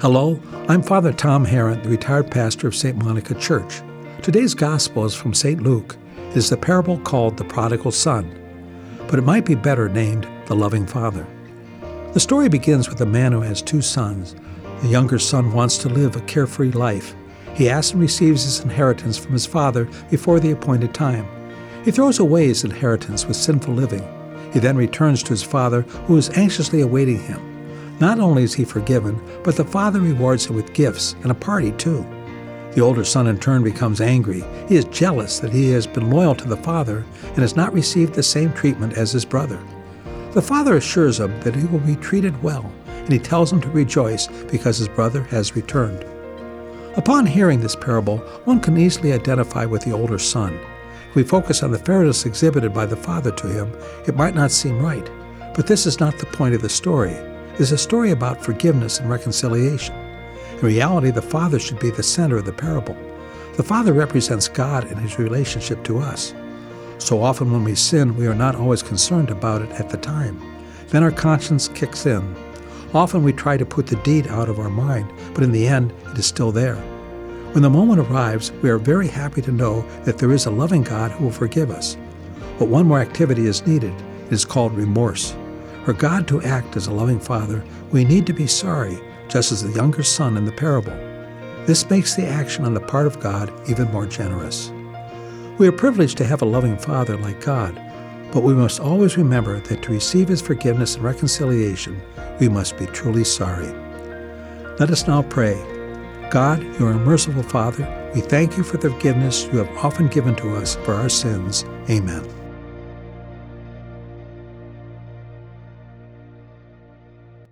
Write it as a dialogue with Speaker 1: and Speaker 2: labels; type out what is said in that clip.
Speaker 1: Hello, I'm Father Tom Haren, the retired pastor of St. Monica Church. Today's gospel is from St. Luke. It is the parable called the prodigal son, but it might be better named the loving father. The story begins with a man who has two sons. The younger son wants to live a carefree life. He asks and receives his inheritance from his father before the appointed time. He throws away his inheritance with sinful living. He then returns to his father, who is anxiously awaiting him. Not only is he forgiven, but the father rewards him with gifts and a party too. The older son in turn becomes angry. He is jealous that he has been loyal to the father and has not received the same treatment as his brother. The father assures him that he will be treated well, and he tells him to rejoice because his brother has returned. Upon hearing this parable, one can easily identify with the older son. If we focus on the fairness exhibited by the father to him, it might not seem right. But this is not the point of the story is a story about forgiveness and reconciliation. In reality, the Father should be the center of the parable. The Father represents God and his relationship to us. So often when we sin, we are not always concerned about it at the time. Then our conscience kicks in. Often we try to put the deed out of our mind, but in the end, it is still there. When the moment arrives, we are very happy to know that there is a loving God who will forgive us. But one more activity is needed. It is called remorse. For God to act as a loving father, we need to be sorry, just as the younger son in the parable. This makes the action on the part of God even more generous. We are privileged to have a loving father like God, but we must always remember that to receive his forgiveness and reconciliation, we must be truly sorry. Let us now pray. God, you are a merciful Father. We thank you for the forgiveness you have often given to us for our sins. Amen.